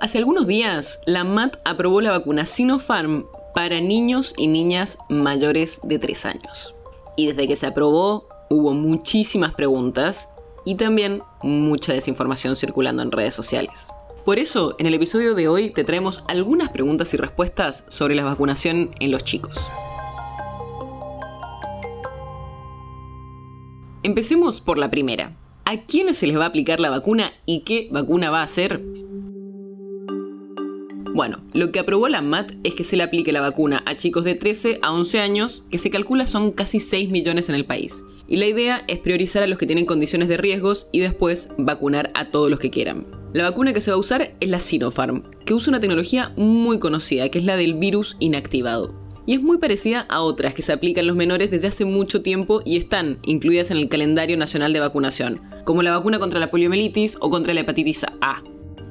Hace algunos días, la MAT aprobó la vacuna Sinopharm para niños y niñas mayores de 3 años. Y desde que se aprobó, hubo muchísimas preguntas y también mucha desinformación circulando en redes sociales. Por eso, en el episodio de hoy te traemos algunas preguntas y respuestas sobre la vacunación en los chicos. Empecemos por la primera. ¿A quiénes se les va a aplicar la vacuna y qué vacuna va a ser? Bueno, lo que aprobó la MAT es que se le aplique la vacuna a chicos de 13 a 11 años, que se calcula son casi 6 millones en el país. Y la idea es priorizar a los que tienen condiciones de riesgos y después vacunar a todos los que quieran. La vacuna que se va a usar es la Sinopharm, que usa una tecnología muy conocida, que es la del virus inactivado. Y es muy parecida a otras que se aplican a los menores desde hace mucho tiempo y están incluidas en el calendario nacional de vacunación, como la vacuna contra la poliomielitis o contra la hepatitis A.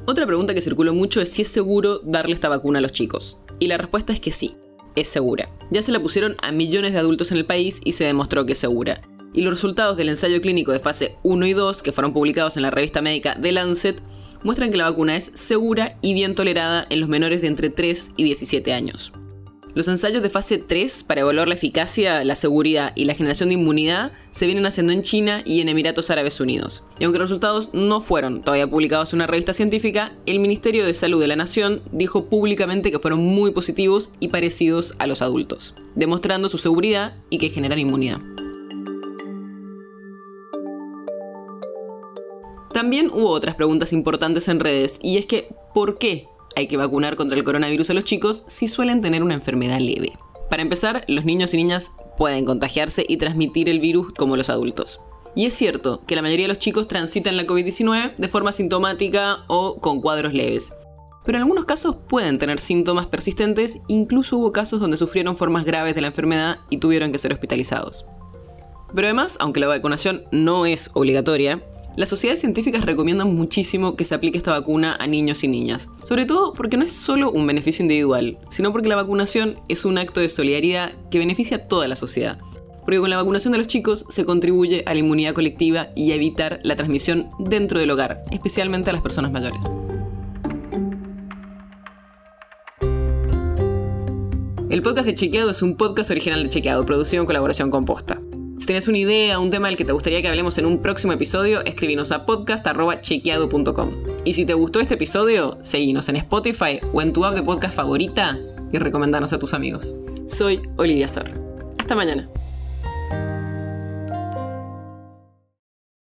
Otra pregunta que circuló mucho es si es seguro darle esta vacuna a los chicos. Y la respuesta es que sí, es segura. Ya se la pusieron a millones de adultos en el país y se demostró que es segura. Y los resultados del ensayo clínico de fase 1 y 2, que fueron publicados en la revista médica The Lancet, muestran que la vacuna es segura y bien tolerada en los menores de entre 3 y 17 años. Los ensayos de fase 3 para evaluar la eficacia, la seguridad y la generación de inmunidad se vienen haciendo en China y en Emiratos Árabes Unidos. Y aunque los resultados no fueron todavía publicados en una revista científica, el Ministerio de Salud de la Nación dijo públicamente que fueron muy positivos y parecidos a los adultos, demostrando su seguridad y que generan inmunidad. También hubo otras preguntas importantes en redes y es que ¿por qué hay que vacunar contra el coronavirus a los chicos si suelen tener una enfermedad leve. Para empezar, los niños y niñas pueden contagiarse y transmitir el virus como los adultos. Y es cierto que la mayoría de los chicos transitan la COVID-19 de forma sintomática o con cuadros leves. Pero en algunos casos pueden tener síntomas persistentes, incluso hubo casos donde sufrieron formas graves de la enfermedad y tuvieron que ser hospitalizados. Pero además, aunque la vacunación no es obligatoria, las sociedades científicas recomiendan muchísimo que se aplique esta vacuna a niños y niñas, sobre todo porque no es solo un beneficio individual, sino porque la vacunación es un acto de solidaridad que beneficia a toda la sociedad. Porque con la vacunación de los chicos se contribuye a la inmunidad colectiva y a evitar la transmisión dentro del hogar, especialmente a las personas mayores. El podcast de Chequeado es un podcast original de Chequeado, producido en colaboración con Posta. Si tienes una idea, un tema del que te gustaría que hablemos en un próximo episodio, escríbenos a podcast.chequeado.com. Y si te gustó este episodio, seguinos en Spotify o en tu app de podcast favorita y recomendanos a tus amigos. Soy Olivia Sor. Hasta mañana.